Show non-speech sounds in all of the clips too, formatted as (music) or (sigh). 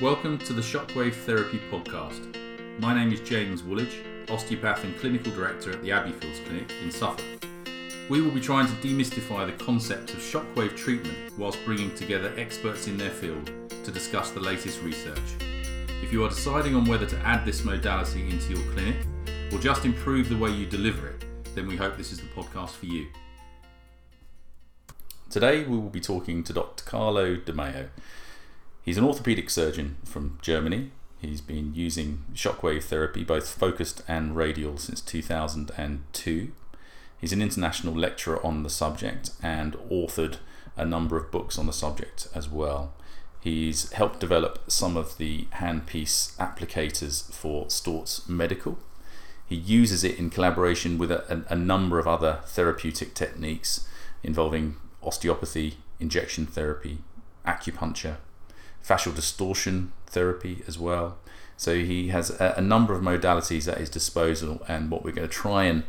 Welcome to the Shockwave Therapy Podcast. My name is James Woolwich, osteopath and clinical director at the Abbeyfields Clinic in Suffolk. We will be trying to demystify the concept of shockwave treatment whilst bringing together experts in their field to discuss the latest research. If you are deciding on whether to add this modality into your clinic or just improve the way you deliver it, then we hope this is the podcast for you. Today we will be talking to Dr. Carlo Di Maio. He's an orthopedic surgeon from Germany. He's been using shockwave therapy, both focused and radial, since 2002. He's an international lecturer on the subject and authored a number of books on the subject as well. He's helped develop some of the handpiece applicators for Storz Medical. He uses it in collaboration with a, a number of other therapeutic techniques involving osteopathy, injection therapy, acupuncture, fascial distortion therapy as well. So he has a, a, number of modalities at his disposal, and what we're going to try and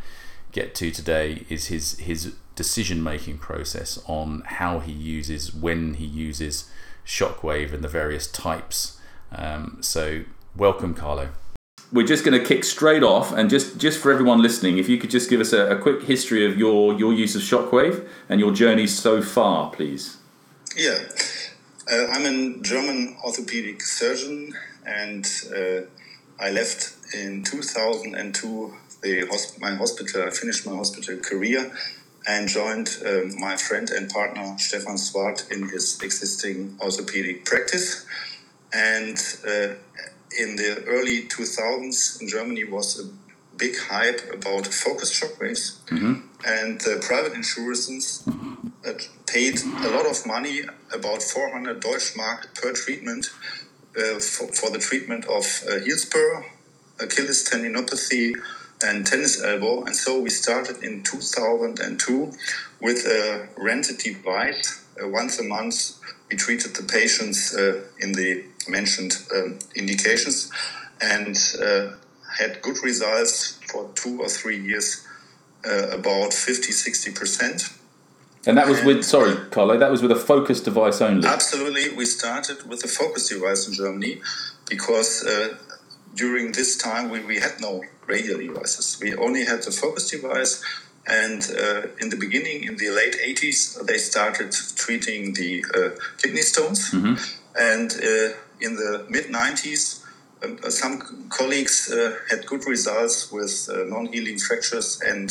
get to today is his his decision making process on how he uses, when he uses shockwave and the various types. Um, so welcome, Carlo. We're just going to kick straight off, and just just for everyone listening, if you could just give us a, a quick history of your your use of shockwave and your journey so far, please. Yeah. Uh, I'm a German orthopedic surgeon, and uh, I left in 2002 the hosp- my hospital. I finished my hospital career and joined uh, my friend and partner Stefan Swart in his existing orthopedic practice. And uh, in the early 2000s in Germany was a big hype about focused shockwaves, mm-hmm. and the private insurances uh, paid a lot of money, about 400 Deutschmark per treatment, uh, for, for, the treatment of uh, heel spur, Achilles tendinopathy, and tennis elbow. And so we started in 2002 with a rented device. Uh, once a month, we treated the patients uh, in the mentioned um, indications and uh, had good results for two or three years, uh, about 50 60%. And that was with, sorry, Carlo, that was with a focus device only? Absolutely. We started with a focus device in Germany because uh, during this time we, we had no radial devices. We only had the focus device. And uh, in the beginning, in the late 80s, they started treating the uh, kidney stones. Mm-hmm. And uh, in the mid 90s, um, uh, some colleagues uh, had good results with uh, non-healing fractures and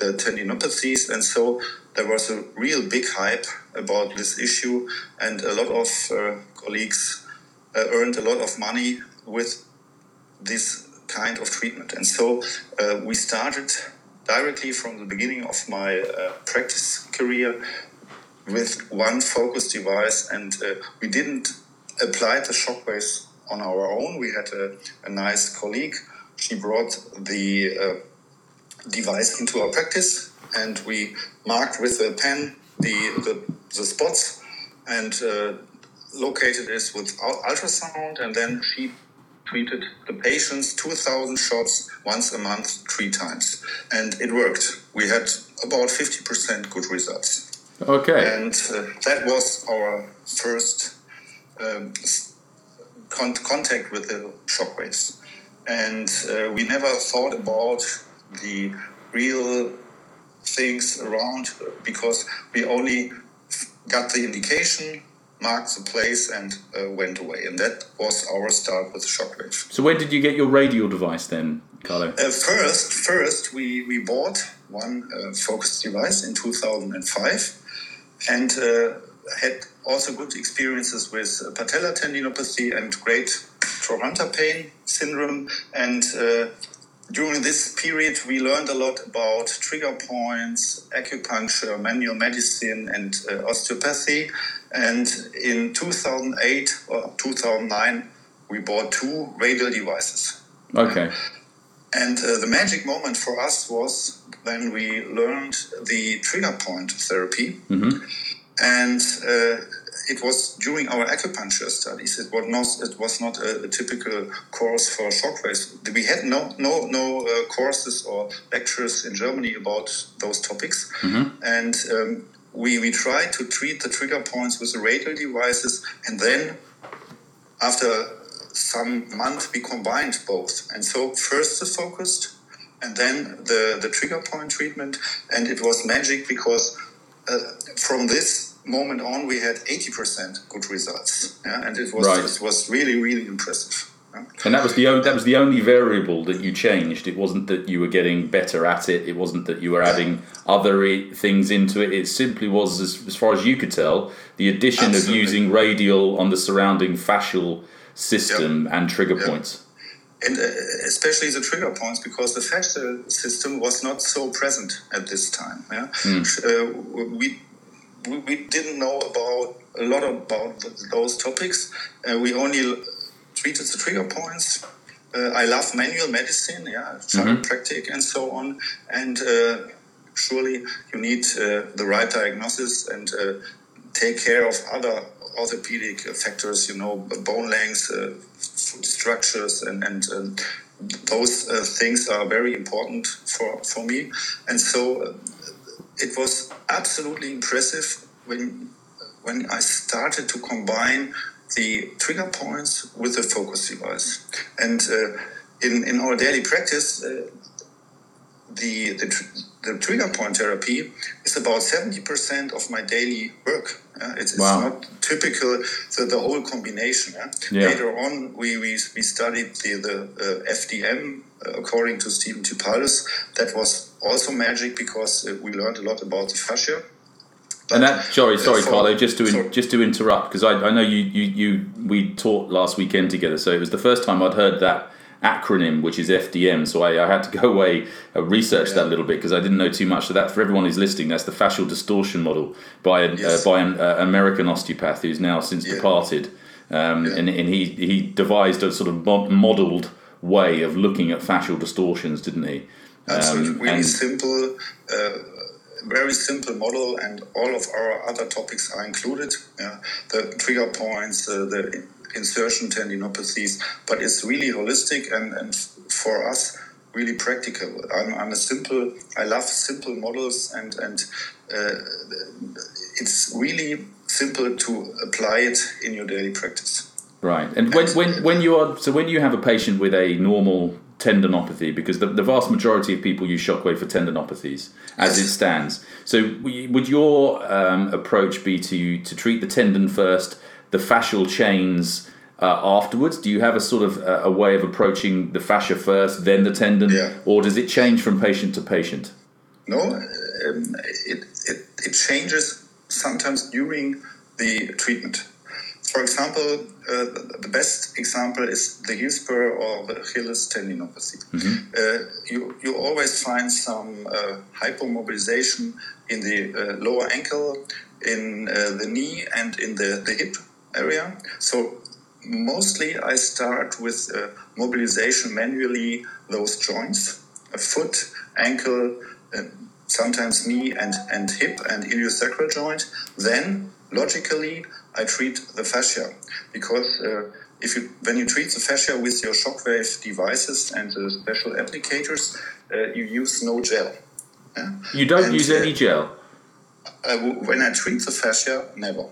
uh, the tendinopathies, and so there was a real big hype about this issue, and a lot of uh, colleagues uh, earned a lot of money with this kind of treatment, and so we started directly from the beginning of my practice career with one focus device, and we didn't apply the shockwaves on our own. We had a, a nice colleague. She brought the uh, device into our practice, and we marked with a pen the the, the spots and uh, located this with ultrasound, and then she treated the patients 2,000 shots once a month, three times, and it worked. We had about 50% good results. Okay. And uh, that was our first um, con- contact with the shockwaves. And uh, we never thought about the real things around because we only got the indication, marked the place, and uh, went away. And that was our start with the shockwave. So when did you get your radial device then, Carlo? Uh, first, first we, we bought one uh, focus device in 2005 and uh, had also good experiences with patella tendinopathy and great trochanter pain syndrome. And uh, during this period, we learned a lot about trigger points, acupuncture, manual medicine, and uh, osteopathy. And in 2008 or 2009, we bought two radial devices. Okay. And uh, the magic moment for us was when we learned the trigger point therapy. Mm-hmm and uh, it was during our acupuncture studies. It was not it was not a, a typical course for shockwaves. We had no no no uh, courses or lectures in Germany about those topics, mm-hmm. and um, we we tried to treat the trigger points with the radial devices, and then after some month, we combined both. And so first the focused, and then the, the trigger point treatment. And it was magic because uh, from this moment on, we had 80% good results. Yeah? And it was, right. it was really, really impressive. And that was the only, that was the only variable that you changed. It wasn't that you were getting better at it. It wasn't that you were adding other things into it. It simply was, as, as far as you could tell, the addition Absolutely. of using radial on the surrounding fascial system and trigger points and uh, especially the trigger points because the fascial system was not so present at this time. Yeah? Mm. Uh, we, we, we didn't know about a lot about those topics. Uh, we only treated the trigger points. Uh, I love manual medicine, yeah, chiropractic mm-hmm. and so on. And uh, surely you need uh, the right diagnosis and take care of other orthopedic factors, you know, bone length, uh, foot structures, and, and um, those uh, things are very important for, for me. And so uh, it was absolutely impressive when, when I started to combine the trigger points with the focus device. And uh, in, in our daily practice, uh, the, the, the trigger point therapy is about 70% of my daily work. Uh, it's, it's not typical, the, the whole combination. Yeah. Later on, we, we, we studied the, the uh, FDM uh, according to Stephen Typaldos. That was also magic because uh, we learned a lot about the fascia. and that sorry, sorry, for, Carlo, just to in, just to interrupt because I, I know you, you you we taught last weekend together, so it was the first time I'd heard that acronym, which is FDM. So I, I had to go (laughs) away, uh, research yeah. that a little bit because I didn't know too much. So that for everyone who's listening, that's the fascial distortion model by a, uh, yes. uh, by an uh, American osteopath who's now since yeah. departed, um, yeah. and, and he he devised a sort of modelled way of looking at fascial distortions, didn't he? Absolutely, um, really simple. Uh, very simple model, and all of our other topics are included. Yeah, the trigger points, uh, the insertion tendinopathies, but it's really holistic and, and for us really practical. I'm, I'm a simple, I love simple models and, and uh, it's really simple to apply it in your daily practice. Right. And when, when, when you are, so when you have a patient with a normal tendinopathy because the, the vast majority of people use shockwave for tendinopathies as it stands. So, would your um, approach be to to treat the tendon first, the fascial chains uh, afterwards? Do you have a sort of uh, a way of approaching the fascia first, then the tendon, yeah. or does it change from patient to patient? No, um, it, it, it changes sometimes during the treatment. For example, uh, the best example is the heel spur or the Achilles tendinopathy. Mm-hmm. Uh, you, you always find some uh, hypomobilization in the uh, lower ankle, in uh, the knee, and in the, the hip area. So mostly I start with uh, mobilization manually those joints, a foot, ankle, sometimes knee and, and hip and iliosacral joint. Then logically I treat the fascia because uh, if you when you treat the fascia with your shockwave devices and the special applicators, uh, you use no gel. Yeah? You don't and, use any uh, gel. when I treat the fascia, never.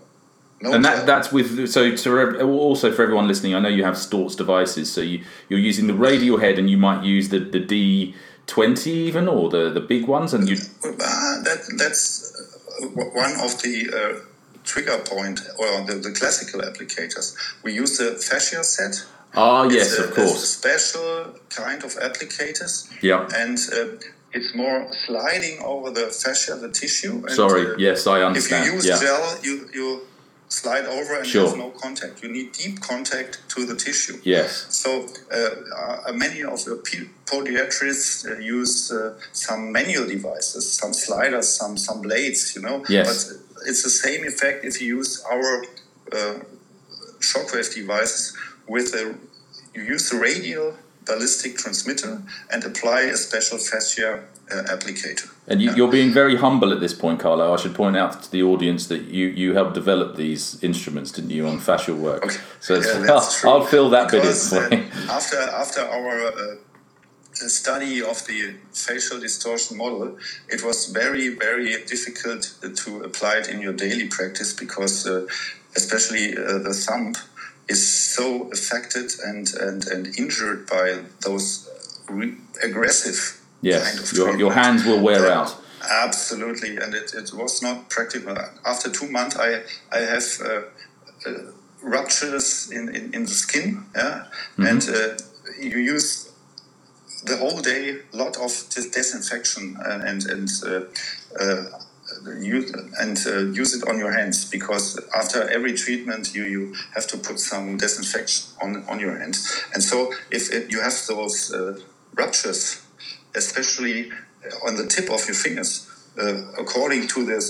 No and that, that's with so to also for everyone listening. I know you have Storz devices, so you you're using the radial head, and you might use the the D twenty even or the the big ones, and you. Uh, that that's uh, one of the. Trigger point or the, the classical applicators we use the fascia set Ah, yes, a, of course. special kind of applicators. Yeah. And uh, it's more sliding over the fascia, the tissue. And, Sorry, uh, yes, I understand. If you use yeah. gel, you, you slide over and sure. have no contact. You need deep contact to the tissue. Yes. So uh, uh many of the podiatrists uh, use uh, some manual devices, some sliders, some some blades. You know. Yes. But it's the same effect if you use our uh, shockwave devices with a you use the radial ballistic transmitter and apply a special fascia uh, applicator. And you, are being very humble at this point, Carlo. I should point out to the audience that you, you helped develop these instruments, didn't you, on fascial work? Okay. So yeah, I'll, I'll, fill that because, bit in. Uh, after after our uh, study of the fascial distortion model, it was very very difficult to apply it in your daily practice because, uh, especially uh, the thumb is so affected and, and, and injured by those re- aggressive yes. kind of your, your hands will wear out. Absolutely, and it, it was not practical. After two months, I I have uh, uh, ruptures in, in, in the skin, yeah, and uh, you use the whole day a lot of dis- disinfection and and, and uh, uh, use and uh, use it on your hands because after every treatment you, you have to put some disinfection on on your hands and so if it, you have those uh, ruptures especially on the tip of your fingers uh, according to the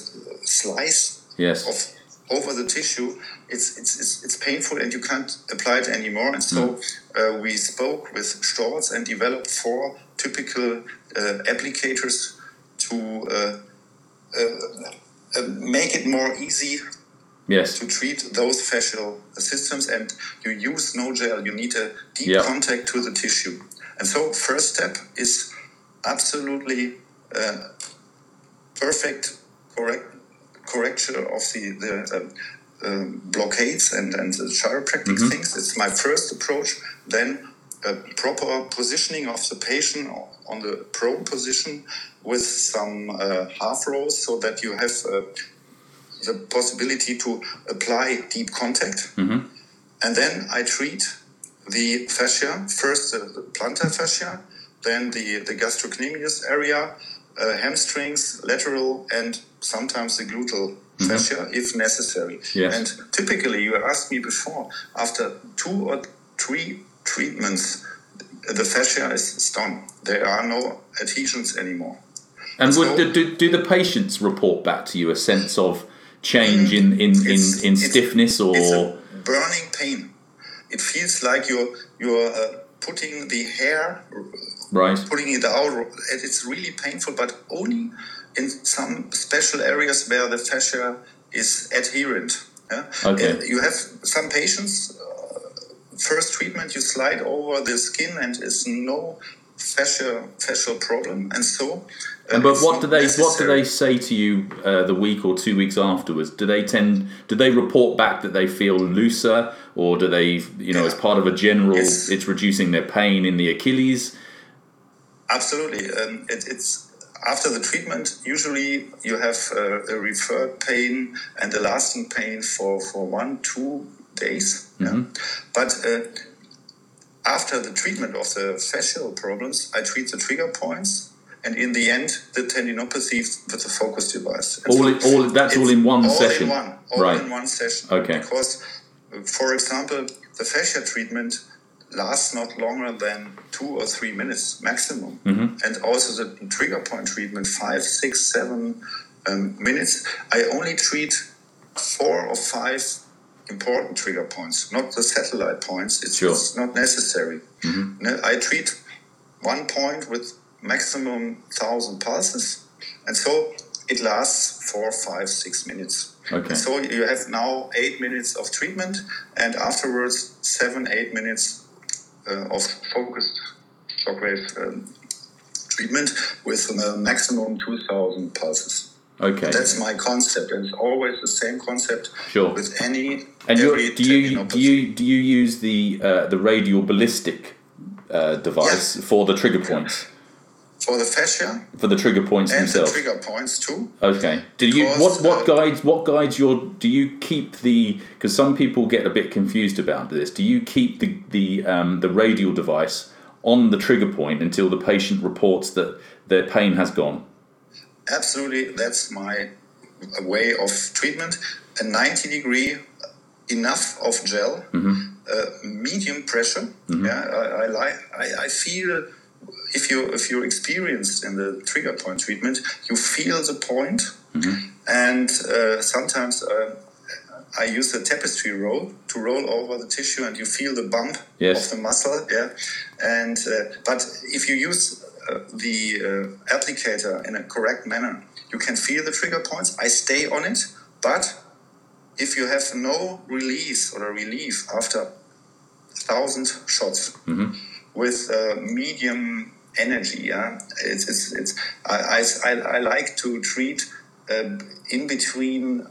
slice Yes. of over the tissue, it's, it's, it's, it's painful and you can't apply it anymore. And so uh, we spoke with Storz and developed four typical uh, applicators to uh, uh, uh, make it more easy Yes. to treat those fascial systems. And you use no gel, you need a deep Yeah. contact to the tissue. And so, first step is absolutely uh, perfect correct correction of the the um, blockades and and the chiropractic things. It's my first approach. Then a proper positioning of the patient on the prone position with some uh, half rows so that you have uh, the possibility to apply deep contact. And then I treat the fascia, first the, the plantar fascia, then the, the gastrocnemius area, uh, hamstrings, lateral, and sometimes the gluteal fascia if necessary. Yes. And typically, you asked me before, after two or three treatments, the fascia is done. There are no adhesions anymore. And would, So- do, do, do the patients report back to you a sense of change in, in, in, in stiffness or burning pain. It feels like you're you're uh, putting the hair, right? putting it out. and It's really painful, but only in some special areas where the fascia is adherent. yeah? Okay. And you have some patients. First treatment, you slide over the skin, and is no fascial problem, and so. uh, but what do they what do they say to you uh, the week or two weeks afterwards? Do they tend do they report back that they feel looser, or do they you know as part of a general It's- it's reducing their pain in the Achilles? Absolutely. Um, it, it's after the treatment. Usually, you have uh, a referred pain and a lasting pain for for one two days. Yeah. But uh, after the treatment of the fascial problems, I treat the trigger points. And in the end, the tendinopathy with the focus device. And All in- all- that's all in one all session. In one, all Right. in one session. Okay. Because, for example, the fascia treatment lasts not longer than two or three minutes maximum. Mm-hmm. And also the trigger point treatment, five, six, seven um, minutes. I only treat four or five important trigger points, not the satellite points. It's, Sure. it's not necessary. No, I treat one point with maximum thousand pulses, and so it lasts four, five, six minutes. Okay. And so you have now eight minutes of treatment, and afterwards seven, eight minutes uh, of focused shockwave um, treatment with a maximum 2,000 pulses. Okay. That's my concept, and it's always the same concept Sure. with any. and do you do you do you use the uh, the radial ballistic uh, device for the trigger points for the fascia for the trigger points and themselves? the trigger points too? Okay. Do you what what uh, guides what guides your do you keep the because some people get a bit confused about this. Do you keep the the um, the radial device on the trigger point until the patient reports that their pain has gone? Absolutely, that's my way of treatment. A 90 degree, enough of gel, uh, medium pressure. Yeah, I, I like. I, I feel if you if you're experienced in the trigger point treatment, you feel the point. point, and uh, sometimes. Uh, I use a tapestry roll to roll over the tissue, and you feel the bump Yes. of the muscle. Yeah, and uh, but if you use uh, the uh, applicator in a correct manner, you can feel the trigger points. I stay on it, but if you have no release or a relief after thousand shots with uh, medium energy, yeah, it's it's, it's I, I, I, I like to treat uh, in between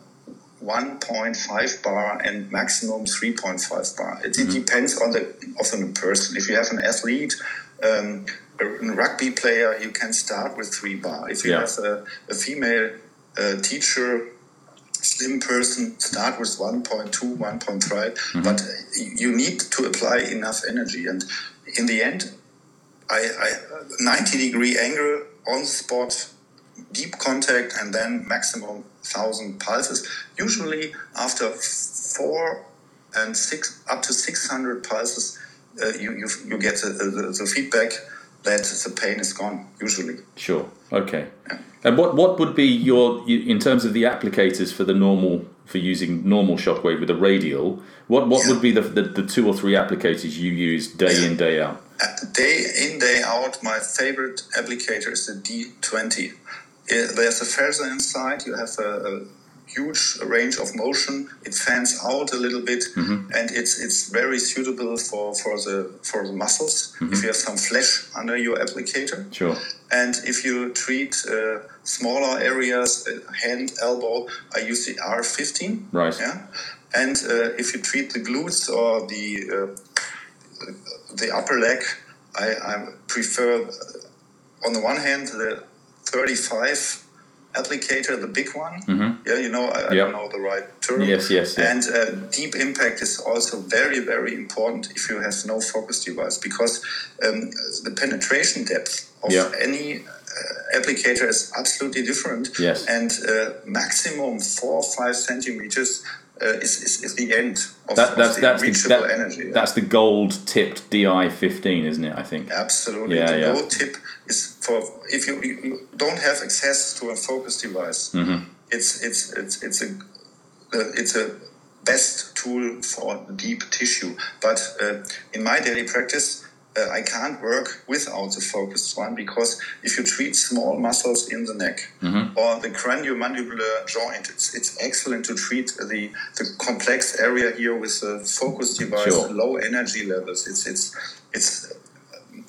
1.5 bar and maximum 3.5 bar. It, Mm-hmm. it depends on the often the person. If you have an athlete, um, a rugby player, you can start with three bar. If you Yeah. have a, a female uh, teacher, slim person, start with 1.2, 1.3. But uh, you need to apply enough energy. And in the end, I, I 90 degree angle on the spot, deep contact, and then maximum 1000 pulses. Usually after four and six, up to 600 pulses, uh, you, you, you get the, the, the feedback that the pain is gone, usually. Sure. Okay. And what what would be your in terms of the applicators for the normal for using normal shockwave with a radial? What what would be the, the the two or three applicators you use day in day out? Uh, Day in, day out, my favorite applicator is the D20. Uh, There's a feather inside, you have a, a huge range of motion, it fans out a little bit, and it's it's very suitable for, for the for the muscles. If you have some flesh under your applicator, Sure. and if you treat uh, smaller areas, uh, hand, elbow, I use the R15. Right. Yeah. And uh, if you treat the glutes or the uh, the upper leg, I, I prefer, uh, on the one hand, the 35 applicator, the big one. Yeah, you know, I, I Mm-hmm. Yep. don't know the right term. Yes, yes, yeah. And uh, deep impact is also very, very important if you have no focus device because um, the penetration depth of Yeah. any uh, applicator is absolutely different. Yes. And uh, maximum four or five centimeters uh, is, is, is the end of, That, of that's the that's the, reachable that- energy. yeah. that's the gold tipped DI fifteen, isn't it? I think. Absolutely. Yeah, the yeah. low tip is for if you, you you don't have access to a focus device. Mm-hmm. It's it's it's it's a uh, it's a best tool for deep tissue. But uh, in my daily practice, uh, I can't work without the focused one because if you treat small muscles in the neck Mm-hmm. or the craniomandibular joint, it's, it's excellent to treat the, the complex area here with a focus device, Sure. low energy levels. It's it's it's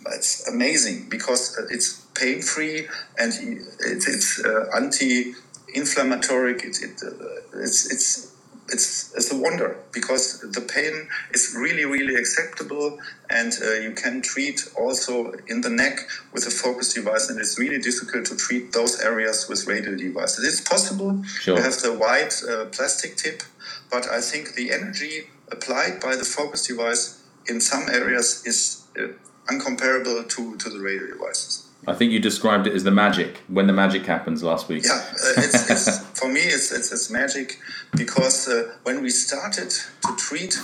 it's amazing because it's pain free and it's, it's uh, anti-inflammatory. It, it, uh, it's it's it's it's a wonder because the pain is really really acceptable and uh, you can treat also in the neck with a focus device and it's really difficult to treat those areas with radial devices. It's possible. Sure. You have the white uh, plastic tip, but I think the energy applied by the focus device in some areas is uh, uncomparable to, to the radial devices. I think you described it as the magic when the magic happens last week. Yeah, uh, it's, it's, (laughs) it's, it's, it's magic because uh, when we started to treat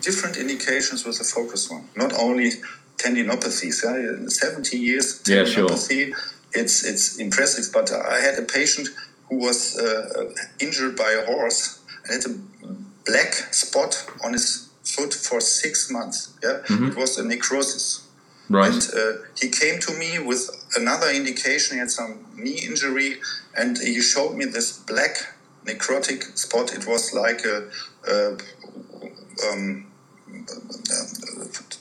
different indications with a focus one, not only tendinopathies, yeah, in 70 years Yeah, sure. tendinopathy, it's, it's impressive. But I had a patient who was uh, injured by a horse and had a black spot on his foot for six months. Yeah, it was a necrosis. Right. And uh, he came to me with another indication. He had some knee injury, and he showed me this black necrotic spot. It was like a, a um,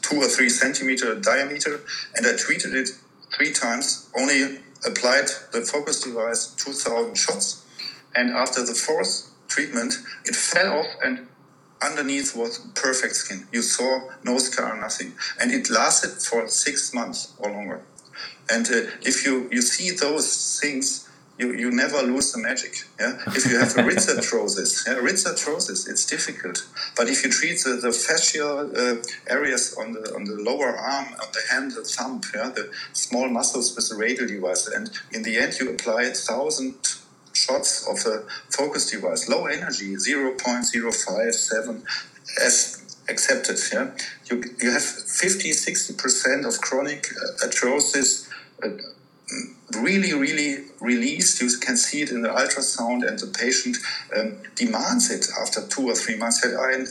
two or three centimeter diameter, and I treated it three times. Only applied the focus device, 2,000 shots, and after the fourth treatment, it fell off and underneath was perfect skin. You saw no scar, nothing. And it lasted for six months or longer. And uh, if you, you see those things, you, you never lose the magic. Yeah? If you have a (laughs) rhizoarthrosis, yeah, it's difficult. But if you treat the, the fascial uh, areas on the on the lower arm, on the hand, the thumb, yeah, the small muscles with the radial device, and in the end you apply a thousand shots of a focus device, low energy, 0.057 as accepted. Yeah, you, you have 50, 60% of chronic uh, arthrosis uh, really, really released. You can see it in the ultrasound, and the patient um, demands it after two or three months. Said, I,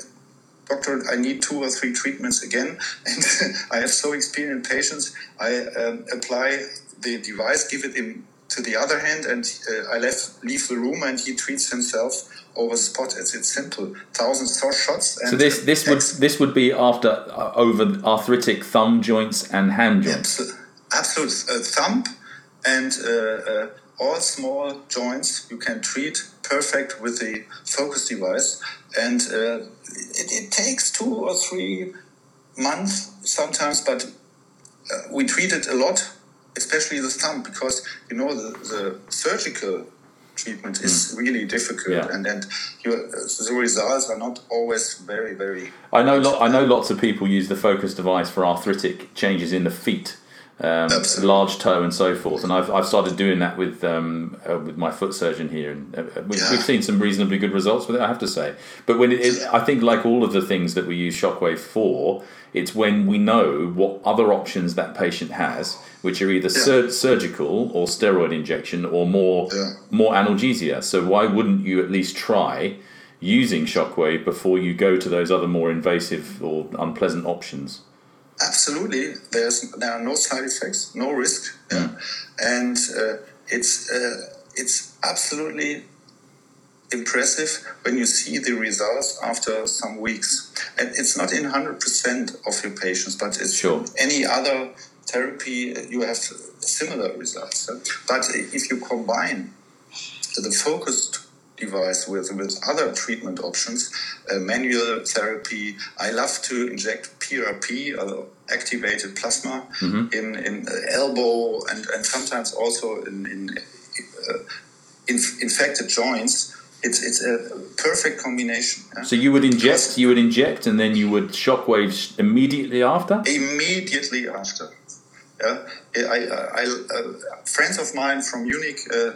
doctor, I need two or three treatments again. (laughs) And (laughs) I have so experienced patients. I um, apply the device, give it in to the other hand, and uh, I left leave the room, and he treats himself over spot. It's, it's simple, thousand shots. And So this this would this would be after uh, over arthritic thumb joints and hand joints. Absol- absolute uh, thumb and uh, uh, all small joints you can treat perfect with the focus device, and uh, it, it, takes two or three months sometimes, but we treat it a lot, especially the thumb, because you know the, the surgical treatment is mm. really difficult, yeah. and and your, the results are not always very very. I know. Lo- I know lots of people use the focus device for arthritic changes in the feet. Um, large toe and so forth, and I've, I've started doing that with um, uh, with my foot surgeon here, and uh, we've, yeah. we've, seen some reasonably good results with it. I have to say, but when it, it, I think like all of the things that we use Shockwave for, it's when we know what other options that patient has, which are either yeah. sur- surgical or steroid injection or more yeah. more analgesia. So why wouldn't you at least try using shockwave before you go to those other more invasive or unpleasant options? Absolutely, there's there are no side effects, no risk, yeah. Mm. and uh, it's uh, it's absolutely impressive when you see the results after some weeks. And it's not in 100% of your patients, but it's sure. any other therapy, you have similar results. But if you combine the focused device with, with other treatment options, uh, manual therapy, I love to inject PRP, uh, activated plasma, mm-hmm. in, in elbow and, and sometimes also in, in uh, infected joints it's it's a perfect combination. Yeah? So you would inject, you would inject, and then you would shockwaves immediately after. Immediately after. Yeah, I, I, I uh, friends of mine from Munich uh,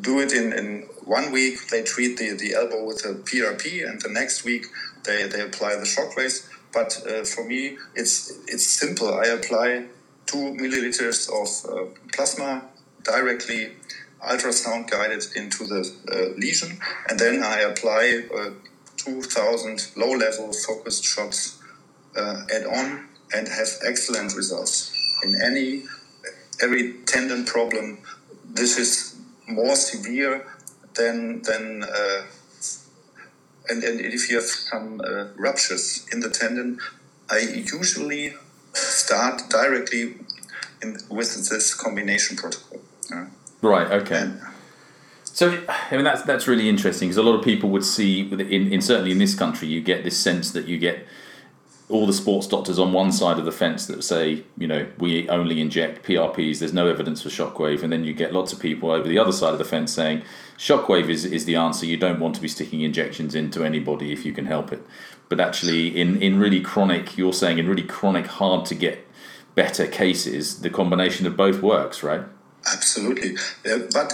do it in, in one week. They treat the, the elbow with a PRP, and the next week they, they apply the shock waves. But uh, for me, it's it's simple. I apply two milliliters of uh, plasma directly ultrasound guided into the uh, lesion, and then I apply uh, 2,000 low level focused shots uh, add on and have excellent results. In any every tendon problem, this is more severe than than uh, and, and if you have some uh, ruptures in the tendon, I usually start directly in, with this combination protocol. Right. Okay. So, I mean, that's that's really interesting because a lot of people would see, in, in certainly in this country, you get this sense that you get all the sports doctors on one side of the fence that say, you know, we only inject PRPs, there's no evidence for shockwave, and then you get lots of people over the other side of the fence saying, shockwave is, is the answer, you don't want to be sticking injections into anybody if you can help it. But actually, in, in really chronic, you're saying in really chronic, hard to get better cases, the combination of both works, right? Absolutely, uh, but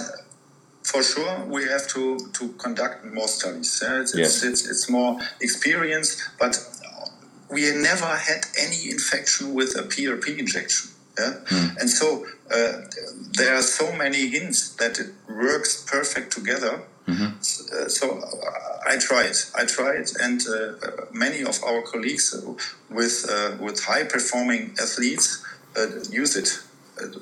for sure we have to, to conduct more studies. Uh, it's, yes. it's, it's, more experience, but we never had any infection with a PRP injection. Yeah? Mm. And so uh, there are so many hints that it works perfect together. Mm-hmm. So, uh, so I tried, I tried, and uh, many of our colleagues with uh, with high performing athletes use it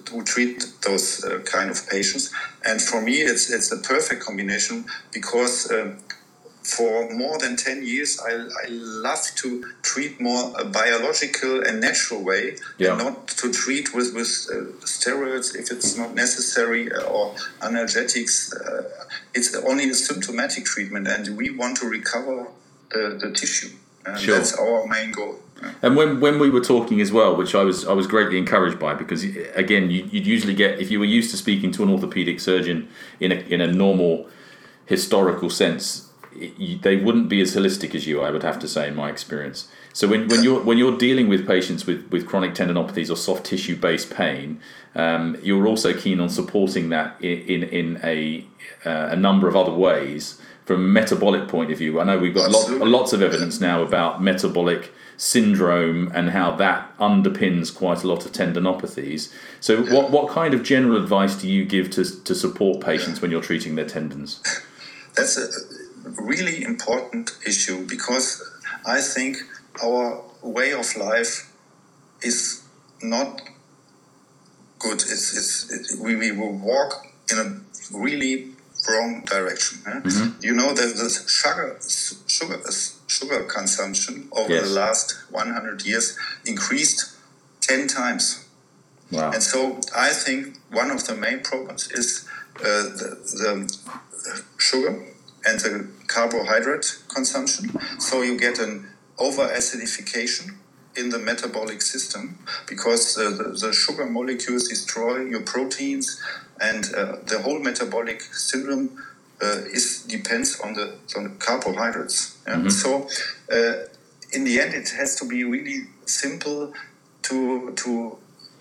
to treat those uh, kind of patients. And for me, it's it's a perfect combination because um, for more than ten years, I, I love to treat more a biological and natural way, yeah. and not to treat with with uh, steroids if it's not necessary uh, or analgetics. Uh, it's only a symptomatic treatment, and we want to recover the, the tissue. And sure. that's our main goal. And when, when we were talking as well, which I was I was greatly encouraged by, because again, you, would usually get if you were used to speaking to an orthopedic surgeon in a in a normal historical sense, it, they wouldn't be as holistic as you. I would have to say, in my experience. So when, when you're when you're dealing with patients with, with chronic tendinopathies or soft tissue based pain, um, you're also keen on supporting that in in, in a uh, a number of other ways from a metabolic point of view. I know we've got lot, lots of evidence now about metabolic syndrome and how that underpins quite a lot of tendinopathies. So, yeah. what, what kind of general advice do you give to, to support patients yeah. when you're treating their tendons? That's a really important issue because I think our way of life is not good. It's, it's, it, we, we will walk in a really wrong direction. Eh? Mm-hmm. You know that the sugar, sugar sugar consumption over yes. the last 100 years increased 10 times. Wow. And so I think one of the main problems is uh, the, the, sugar and the carbohydrate consumption. So you get an over acidification in the metabolic system because uh, the, the, sugar molecules destroy your proteins and uh, the whole metabolic syndrome uh, is depends on the, on the carbohydrates. Yeah? Mm-hmm. So uh, in the end, it has to be really simple to to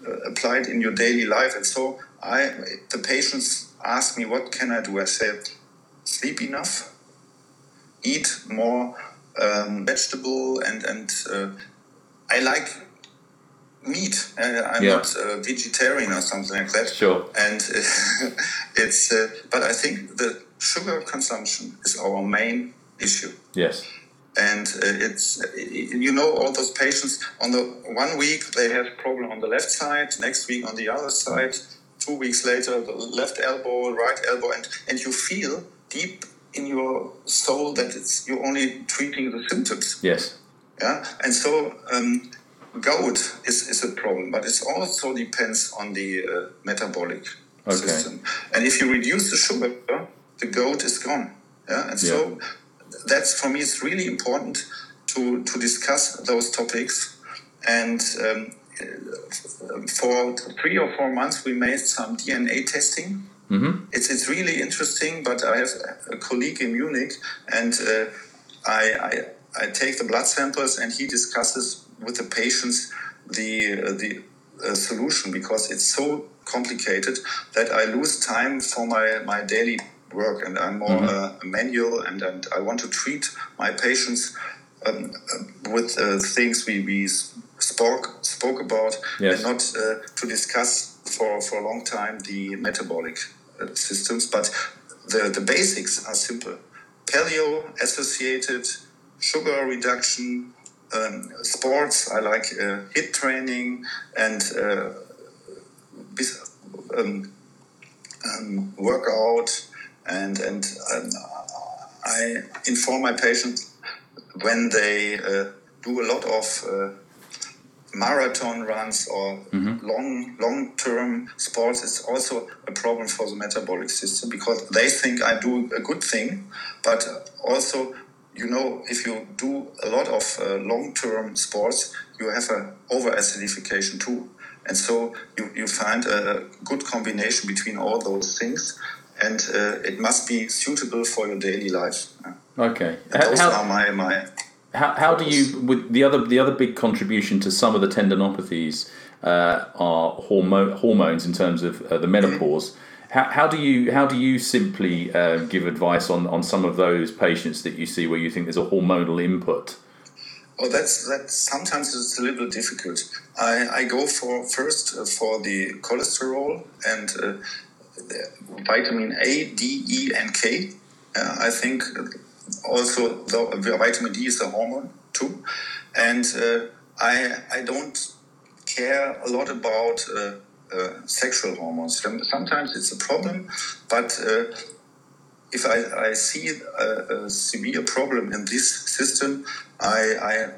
uh, apply it in your daily life. And so I, the patients ask me, what can I do? I say, sleep enough, eat more um, vegetable, and and uh, I like meat. Uh, I'm yeah. not a vegetarian or something like that. Sure. And uh, (laughs) it's, uh, but I think the sugar consumption is our main issue. Yes. And uh, it's, you know, all those patients on the one week they have problem on the left side, next week on the other side, two weeks later the left elbow, right elbow, and, and you feel deep in your soul that it's you're only treating the symptoms. Yes. Yeah, and so um, gout is, is a problem, but it also depends on the uh, metabolic okay. system. And if you reduce the sugar, the gout is gone. Yeah, and so yeah. that's for me. It's really important to to discuss those topics. And um, for three or four months, we made some DNA testing. Mm-hmm. It's it's really interesting. But I have a colleague in Munich, and uh, I, I I take the blood samples, and he discusses with the patients the uh, the uh, solution because it's so complicated that I lose time for my my daily work, and I'm more mm-hmm. uh, manual, and, and I want to treat my patients um, uh, with uh, things we, we spoke spoke about, yes. and not uh, to discuss for for a long time the metabolic systems. But the the basics are simple: paleo associated sugar reduction, um, sports. I like uh, training and uh, um, um, workout, and and um, I inform my patients when they uh, do a lot of uh, marathon runs or mm-hmm. long long term sports it's also a problem for the metabolic system because they think I do a good thing but also you know, if you do a lot of uh, long-term sports, you have an over-acidification too. And so you, you find a good combination between all those things, and uh, it must be suitable for your daily life. Okay. And those how, are my, my how, how do you with the other the other big contribution to some of the tendinopathies uh, are hormone, hormones in terms of uh, the menopause. How, how do you how do you simply uh, give advice on, on some of those patients that you see where you think there's a hormonal input? Well, that's that. Sometimes it's a little difficult. I, I go for first uh, for the cholesterol and uh, vitamin A, D, E, and K. Uh, I think also the vitamin D is a hormone too, and uh, I I don't care a lot about uh, uh, sexual hormones. Sometimes it's a problem, but uh, if I, I see a, a, severe problem in this system, I, I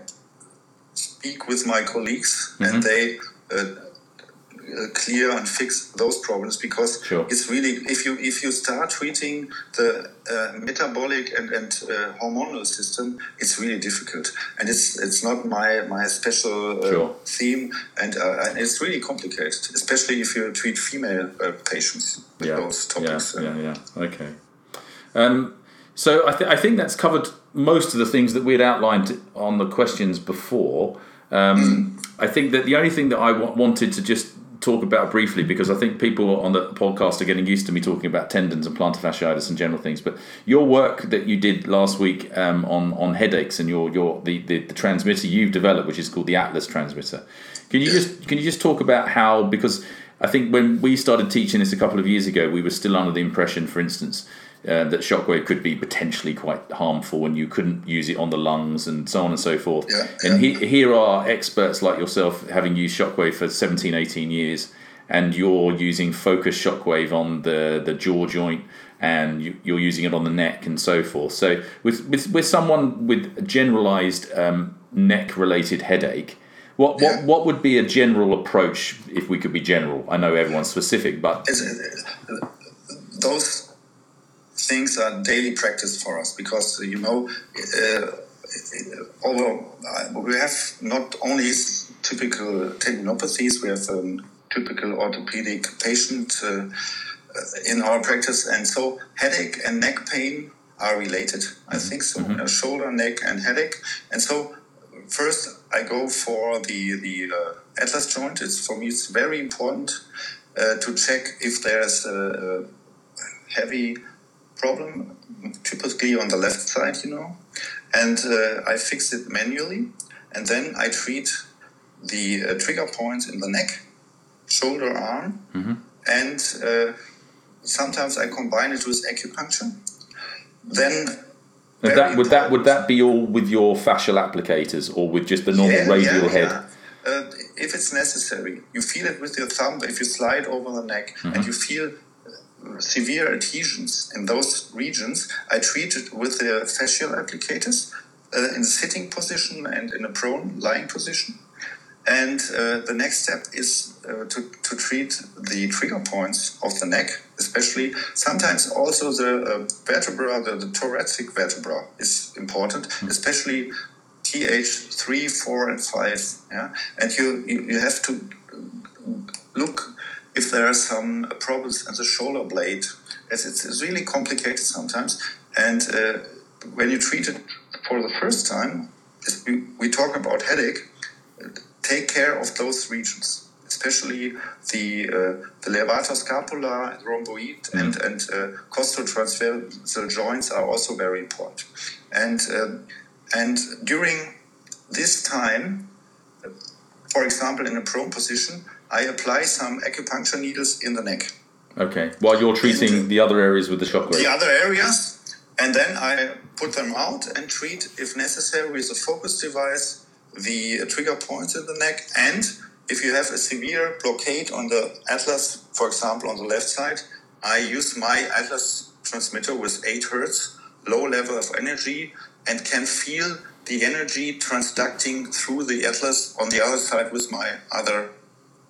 speak with my colleagues mm-hmm. and they uh, uh, clear and fix those problems because sure. it's really if you if you start treating the uh, metabolic and, and uh, hormonal system it's really difficult and it's it's not my my special uh, sure. theme and, uh, and it's really complicated especially if you treat female uh, patients with yeah. those topics yeah yeah, yeah. okay um, so I, th- I think that's covered most of the things that we had outlined on the questions before um, mm. I think that the only thing that I w- wanted to just talk about briefly because I think people on the podcast are getting used to me talking about tendons and plantar fasciitis and general things. But your work that you did last week um, on on headaches and your your the, the, the transmitter you've developed, which is called the Atlas transmitter. Can you just can you just talk about how because I think when we started teaching this a couple of years ago, we were still under the impression, for instance, uh, that shockwave could be potentially quite harmful and you couldn't use it on the lungs and so on and so forth. Yeah, and He, here are experts like yourself having used shockwave for 17, 18 years, and you're using focus shockwave on the, the jaw joint and you, are using it on the neck and so forth. So, with, with, with someone with a generalized um, neck related headache, what, yeah. what what would be a general approach if we could be general? I know everyone's specific, but uh, those things are daily practice for us because you know uh, although uh, we have not only typical tendinopathies we have um, typical orthopedic patient uh, in our practice and so headache and neck pain are related i mm-hmm. think so mm-hmm. shoulder neck and headache and so first i go for the the uh, atlas joint it's for me it's very important uh, to check if there's a, a heavy problem, typically on the left side, you know, and uh, I fix it manually, and then I treat the uh, trigger points in the neck, shoulder, arm, mm-hmm. and uh, sometimes I combine it with acupuncture. Then that, would that would that be all with your fascial applicators or with just the normal yeah, radial yeah, head? Yeah. Uh, if it's necessary, you feel it with your thumb. If you slide over the neck mm-hmm. and you feel severe adhesions in those regions, I treat it with the fascial applicators uh, in sitting position and in a prone lying position. And uh, the next step is uh, to, to treat the trigger points of the neck, especially sometimes also the uh, vertebra, the, the, thoracic vertebra is important, mm-hmm. especially TH3, 4, and 5. Yeah? And you, you, you have to look if there are some problems in the shoulder blade, as it's, really complicated sometimes. And uh, when you treat it for the first time, we, we talk about headache, take care of those regions, especially the uh, the levator scapula, rhomboid, mm. and and uh, costotransversal joints are also very important. And uh, and during this time, for example, in a prone position, I apply some acupuncture needles in the neck. Okay, while you're treating and, the other areas with the shockwave. The other areas, and then I put them out and treat, if necessary, with a focus device, the trigger points in the neck. And if you have a severe blockade on the atlas, for example, on the left side, I use my atlas transmitter with 8 hertz, low level of energy, and can feel the energy transducting through the atlas on the other side with my other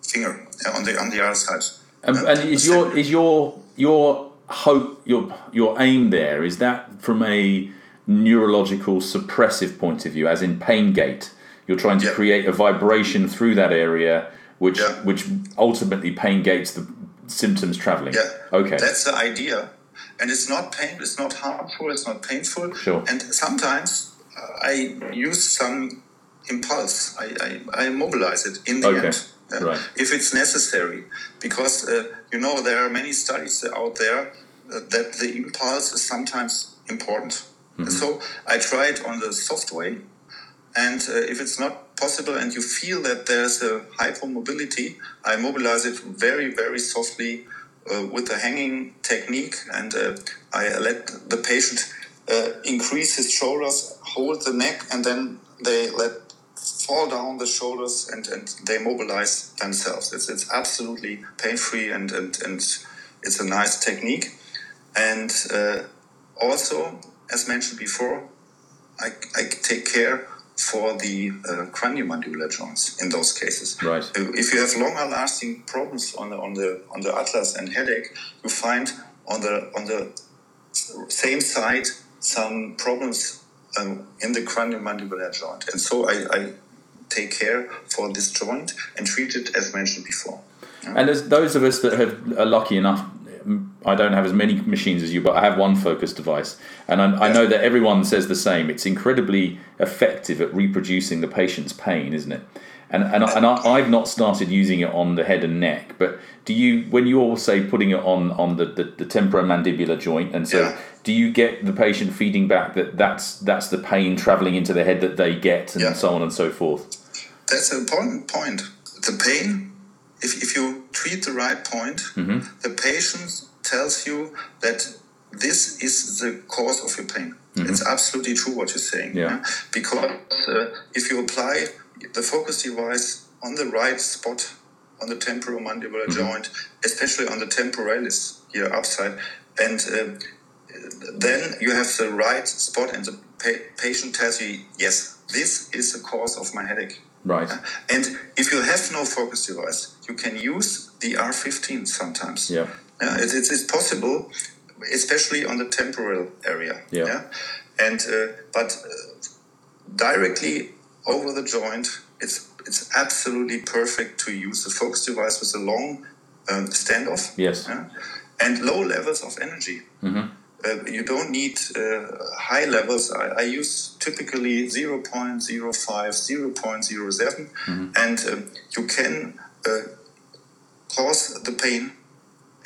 finger on the on the other side. And, and is your is your your hope your your aim there is that from a neurological suppressive point of view, as in pain gate? You're trying to yeah. create a vibration through that area, which yeah. which ultimately pain gates the symptoms traveling. Yeah. Okay. That's the idea, and it's not pain. It's not harmful. It's not painful. Sure. And sometimes uh, I use some impulse. I, I, I mobilize it in the okay. end right. if it's necessary. Because, uh, you know, there are many studies out there uh, that the impulse is sometimes important. Mm-hmm. So I try it on the soft way. And uh, if it's not possible and you feel that there's a hypomobility, I mobilize it very, very softly uh, with the hanging technique. And uh, I let the patient uh, increase his shoulders, hold the neck, and then they let fall down the shoulders and, and they mobilize themselves. It's, it's absolutely pain free and, and, and it's a nice technique. And uh, also, as mentioned before, I, I take care for the uh, craniomandibular joints in those cases. Right. If you have longer lasting problems on the on the on the atlas and headache, you find on the on the same side some problems um, in the craniomandibular joint. And so I, I, take care for this joint and treat it as mentioned before. Yeah. And as those of us that have, are lucky enough, mm, I don't have as many machines as you, but I have one focus device. And I, I know that everyone says the same. It's incredibly effective at reproducing the patient's pain, isn't it? And, and, and I, have not started using it on the head and neck, but do you, when you're say putting it on on the, the, the temporomandibular joint, and so yeah. do you get the patient feeding back that that's that's the pain traveling into the head that they get, and yeah. so on and so forth? That's an important point. The pain, if, if you treat the right point, mm-hmm. the patient tells you that this is the cause of your pain. Mm-hmm. It's absolutely true what you're saying. Yeah. Because uh, if you apply the focus device on the right spot on the temporomandibular mm-hmm. joint, especially on the temporalis here upside, and uh, then you have the right spot, and the pa- patient tells you, yes, this is the cause of my headache. Right. And if you have no focus device, you can use the R15 sometimes. Yeah. Uh, it, it's, it's possible especially on the temporal area. Yeah. And uh, but uh, directly over the joint, it's it's absolutely perfect to use the focus device with a long um, standoff. Yes. Yeah? And low levels of energy. Mm-hmm. Uh, you don't need uh, high levels. I, I use typically 0.05, 0.07, Mm-hmm. and um, you can uh, cause the pain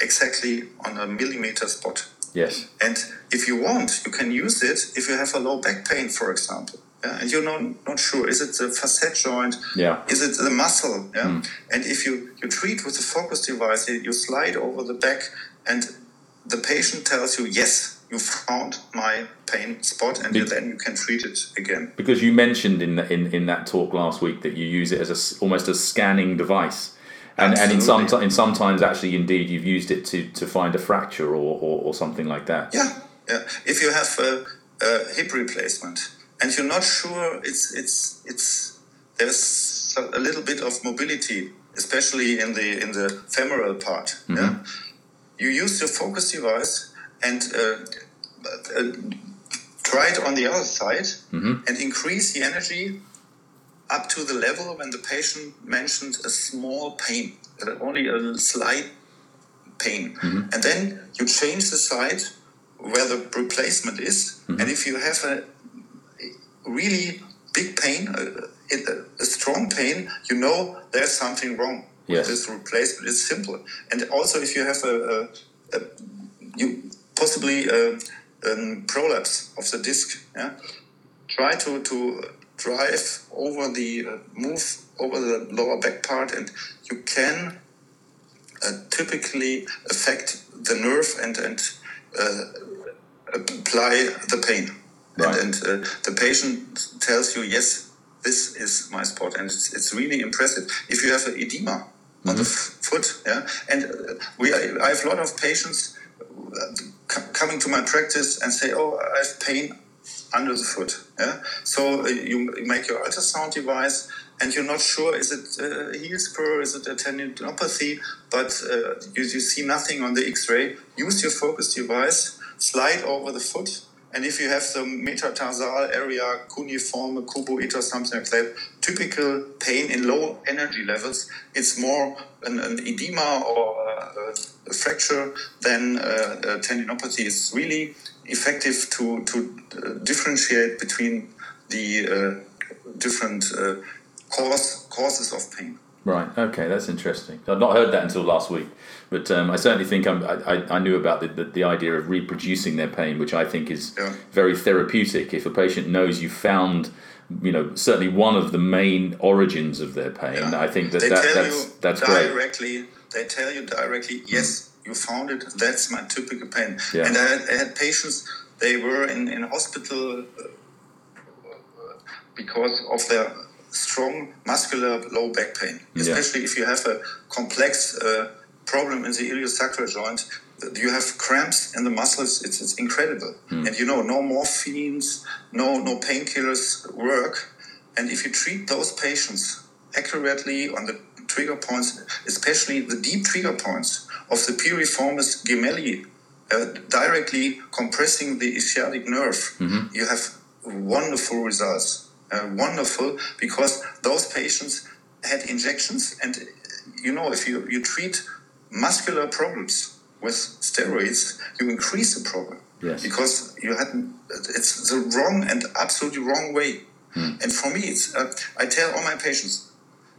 exactly on a millimeter spot. Yes. And if you want, you can use it if you have a low back pain, for example. Yeah? And you're not, not sure, is it the facet joint? Yeah. Is it the muscle? Yeah? And if you, you treat with the focus device, you slide over the back and the patient tells you, yes, you found my pain spot, and then you can treat it again. Because you mentioned in, the, in in that talk last week that you use it as a almost a scanning device, and and in some in sometimes actually indeed you've used it to, to find a fracture or, or, or something like that. Yeah, yeah. If you have a, a hip replacement and you're not sure, it's it's it's there's a little bit of mobility, especially in the in the femoral part. Yeah, mm-hmm. You use your focus device and uh, uh, try it on the other side and increase the energy up to the level when the patient mentioned a small pain, uh, only a slight pain. And then you change the side where the replacement is. And if you have a really big pain, a, a, a strong pain, you know there's something wrong Yes. this replacement. It's simple. And also, if you have a, a, a you possibly a, um prolapse of the disc, yeah, try to to drive over the uh, move over the lower back part, and you can uh, typically affect the nerve and and uh, apply the pain. Right. And, and uh, the patient tells you, yes, this is my spot, and it's, it's really impressive. If you have an edema on the f- foot, yeah, and uh, we I have a lot of patients uh, coming to my practice and say, oh, I have pain under the foot. Yeah. So uh, you make your ultrasound device, and you're not sure is it uh, heel spur, is it a tendinopathy, but uh, you, you see nothing on the X-ray. Use your focus device, slide over the foot. And if you have the metatarsal area, cuneiform, cuboid, or something like that, typical pain in low energy levels, it's more an, an edema or a, a fracture than uh, a tendinopathy. It's really effective to, to uh, differentiate between the uh, different uh, cause, causes of pain. Right. Okay, that's interesting. I've not heard that until last week, but um, I certainly think I'm, I, I- knew about the, the, the idea of reproducing their pain, which I think is Yeah. very therapeutic. If a patient knows you found, you know, certainly one of the main origins of their pain, Yeah. I think that, they that that's that's great. directly. They tell you directly, yes, you found it. That's my typical pain. Yeah. And I had, I had patients. They were in in hospital uh, because of their strong muscular low back pain, Yeah. especially if you have a complex uh, problem in the iliosacral joint. You have cramps in the muscles. It's, it's incredible, and you know no morphines, no no painkillers work. And if you treat those patients accurately on the trigger points, especially the deep trigger points of the piriformis gemelli, uh, directly compressing the ischiatic nerve, you have wonderful results. Uh, wonderful because those patients had injections, and uh, you know if you, you treat muscular problems with steroids, you increase the problem Yes. because you had it's the wrong and absolutely wrong way. And for me, it's uh, I tell all my patients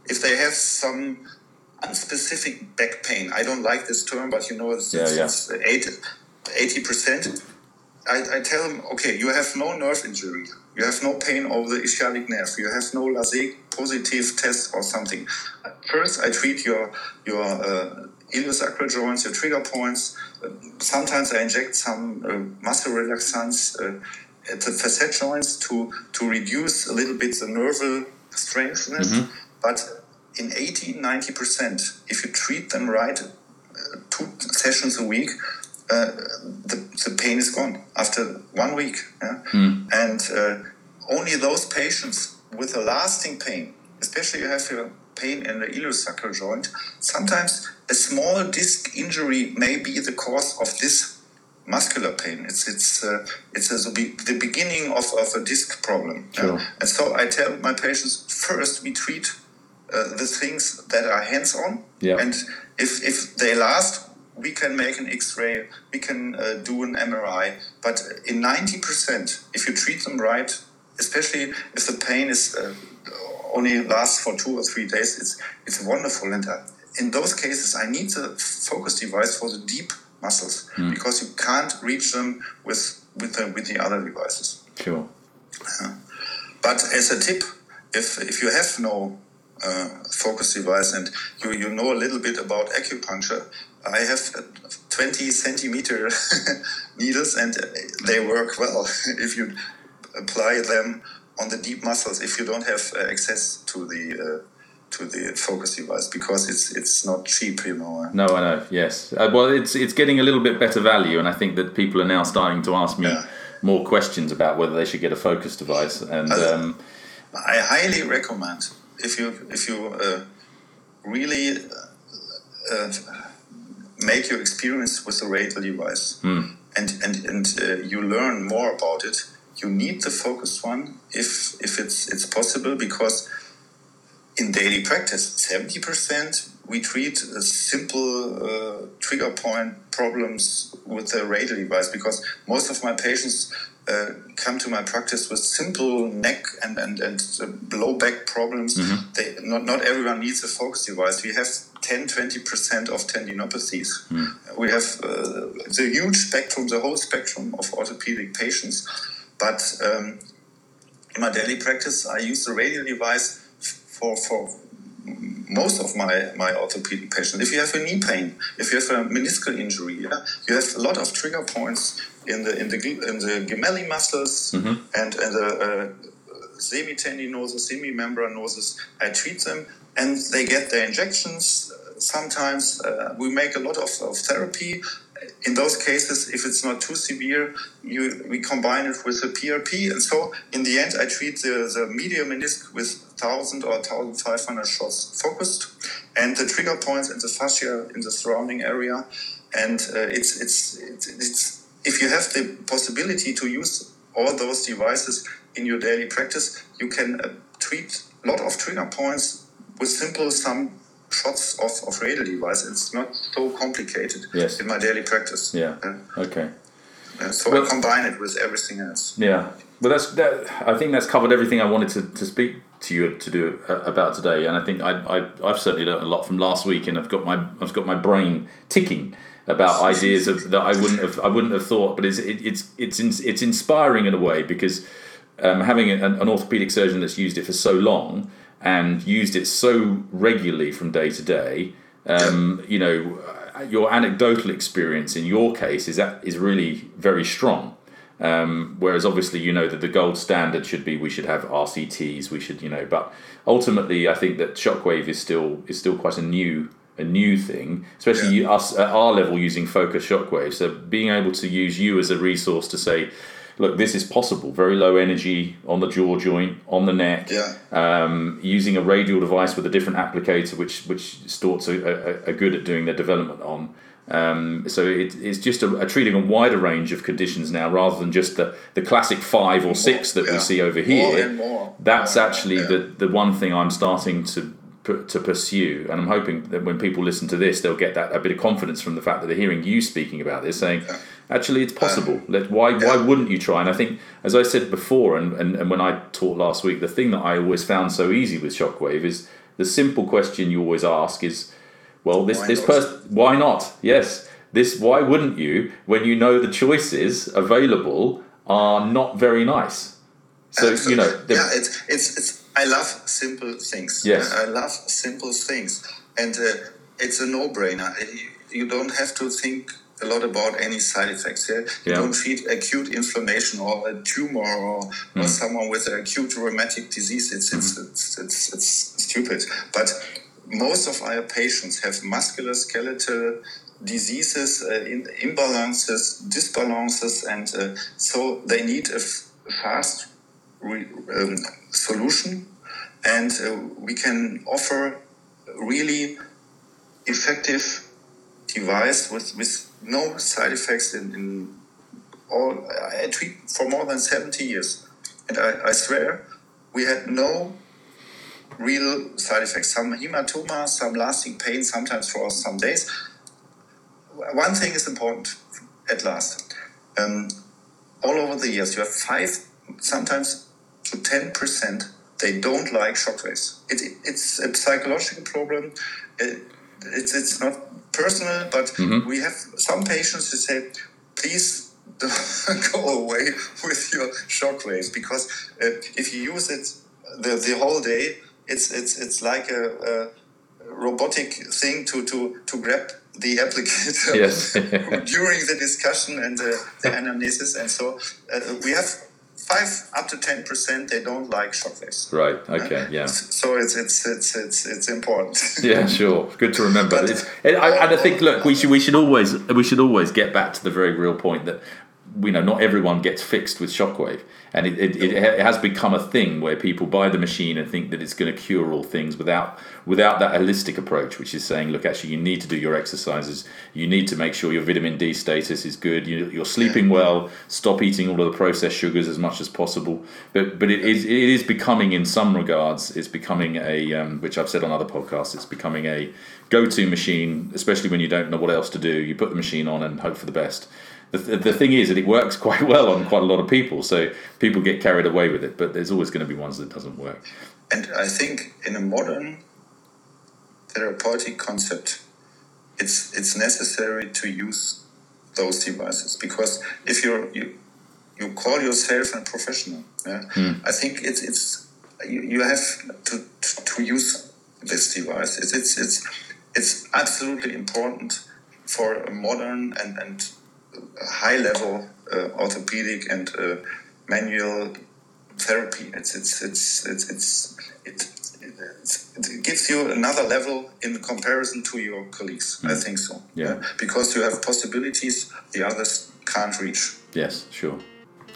if they have some unspecific back pain. I don't like this term, but you know it's, Yeah, it's, yeah. it's 80 percent. I, I tell them, okay, you have no nerve injury, you have no pain over the ischiatic nerve, you have no Lasègue positive test or something. First, I treat your your uh, iliosacral joints, your trigger points. Uh, sometimes I inject some uh, muscle relaxants uh, at the facet joints to to reduce a little bit the nerval strengthness. But in 80, 90 percent, if you treat them right, uh, two sessions a week, uh, the, the pain is gone after one week. Yeah? And uh, only those patients with a lasting pain, especially you have your pain in the iliosacral joint, sometimes a small disc injury may be the cause of this muscular pain. It's it's uh, it's a, the beginning of, of a disc problem. Sure. And so I tell my patients first we treat uh, the things that are hands on, Yeah. and if if they last, we can make an X-ray, we can uh, do an MRI. But in ninety percent, if you treat them right, especially if the pain is uh, only lasts for two or three days, it's it's wonderful. And uh, in those cases, I need the focus device for the deep muscles because you can't reach them with with the, with the other devices. Sure. But as a tip, if if you have no uh, focus device and you, you know a little bit about acupuncture, I have uh, 20 centimeter (laughs) needles and uh, they work well (laughs) if you apply them on the deep muscles. If you don't have uh, access to the uh, to the focus device because it's it's not cheap, you know. No, I know. Yes. Uh, well, it's it's getting a little bit better value, and I think that people are now starting to ask me Yeah. more questions about whether they should get a focus device. And Uh, um, I highly recommend if you if you uh, really uh, uh, make your experience with the radial device and and and uh, you learn more about it. You need the focused one if if it's it's possible because in daily practice, seventy percent we treat simple uh, trigger point problems with the radial device because most of my patients uh, come to my practice with simple neck and and, and uh, low back problems. They, not not everyone needs a focus device. We have 10 20 percent of tendinopathies. We have uh, the huge spectrum, the whole spectrum of orthopedic patients, but. Um, in my daily practice, I use the radial device for for most of my, my orthopedic patients. If you have a knee pain, if you have a meniscal injury, yeah, you have a lot of trigger points in the in the in the gemelli muscles and and the uh, semitendinosus, semimembranosus. I treat them, and they get their injections. Sometimes uh, we make a lot of, of therapy. In those cases, if it's not too severe, you, we combine it with a PRP, and so in the end, I treat the, the medial menisc with 1,000 or 1,500 shots focused, and the trigger points and the fascia in the surrounding area. And uh, it's, it's, it's, it's if you have the possibility to use all those devices in your daily practice, you can uh, treat a lot of trigger points with simple some shots of, of radial device. It's not so complicated Yes. in my daily practice. yeah. Okay. so Well- I combine it with everything else. Yeah, but that's that. I think that's covered everything I wanted to, to speak to you to do uh, about today, and I think I, I I've certainly learned a lot from last week, and I've got my I've got my brain ticking about (laughs) ideas of that I wouldn't have I wouldn't have thought, but it's it, it's it's ins- it's inspiring in a way because um, having an, an orthopedic surgeon that's used it for so long and used it so regularly from day to day, um, you know, your anecdotal experience in your case is that is really very strong. Um, whereas obviously you know that the gold standard should be we should have RCTs, we should you know, but ultimately I think that shockwave is still is still quite a new a new thing, especially you, us at our level using focus shockwave. So being able to use you as a resource to say, look, this is possible. Very low energy on the jaw joint, on the neck. Yeah. Um, using a radial device with a different applicator, which which Storz are, are, are good at doing their development on. Um, so it, it's just a, a treating a wider range of conditions now, rather than just the, the classic five or six that we see over More here. and more. That's More, actually yeah. the, the one thing I'm starting to to pursue, and I'm hoping that when people listen to this, they'll get that a bit of confidence from the fact that they're hearing you speaking about this, saying, actually, it's possible. Let why why wouldn't you try? And I think, as I said before, and, and, and when I taught last week, the thing that I always found so easy with Shockwave is the simple question you always ask is, well, this Why this person, why not? Yes, this why wouldn't you when you know the choices available are not very nice. So you know, the- yeah, it's it's it's. I love simple things. Yes. I love simple things, and uh, it's a no-brainer. You don't have to think a lot about any side effects. Yeah, you Yeah. don't treat acute inflammation or a tumor or, Hmm. or someone with an acute rheumatic disease. It's it's, it's it's it's stupid. But most of our patients have musculoskeletal diseases, uh, in, imbalances, disbalances, and uh, so they need a f- fast re, um, solution, and uh, we can offer really effective device with, with no side effects in, in all I treat for more than 70 years, and I, I swear we had no real side effects. Some hematoma, some lasting pain, sometimes for some days. One thing is important at last. Um, all over the years, you have five, sometimes to 10%, they don't like shockwaves. It, it's a psychological problem. It, it's, it's not personal, but mm-hmm. we have some patients who say, please (laughs) go away with your shockwaves because uh, if you use it the, the whole day, it's it's it's like a, a robotic thing to to to grab the applicator yes. (laughs) during the discussion and the, the (laughs) anamnesis, and so uh, we have five up to ten percent they don't like shockwaves. Right. Okay. Uh, yeah. So it's it's it's it's it's important. (laughs) yeah. Sure. Good to remember. But, it, I, and I think look, we should we should always we should always get back to the very real point that you know not everyone gets fixed with shockwave and it, it, it, has become a thing where people buy the machine and think that it's going to cure all things without without that holistic approach which is saying look actually you need to do your exercises. You need to make sure your vitamin d status is good. You, are sleeping well. Stop eating all of the processed sugars as much as possible. But but it is it is becoming in some regards it's becoming a um, which i've said on other podcasts it's becoming a go-to machine especially when you don't know what else to do. You put the machine on and hope for the best. The, the thing is that it works (laughs) quite well on quite a lot of people. So people get carried away with it, but there's always going to be ones that doesn't work. And I think in a modern therapeutic concept, it's it's necessary to use those devices because if you're you you call yourself a professional, yeah, mm. I think it's it's you, you have to, to, to use this device. It's it's it's it's absolutely important for a modern and and high level uh, orthopedic and uh, manual therapy. It's it's it's it's, it's it, it gives you another level in comparison to your colleagues. Mm. I think so. Yeah. Because you have possibilities the others can't reach. Yes, sure.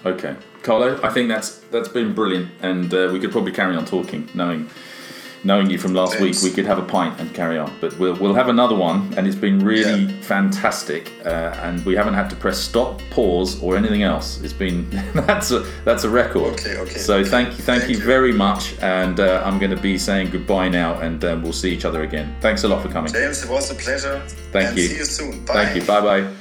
Okay, Carlo, I think that's that's been brilliant, and uh, we could probably carry on talking, knowing knowing you from last week, we could have a pint and carry on. But we'll we'll have another one, and it's been really yeah. fantastic. Uh, and we haven't had to press stop, pause, or anything else. It's been (laughs) that's a that's a record. Okay, okay. So thank you, thank, thank you, you, very much. And uh, I'm going to be saying goodbye now, and um, we'll see each other again. Thanks a lot for coming, James. It was a pleasure. Thank and you. See you soon. Bye. Thank you. Bye bye.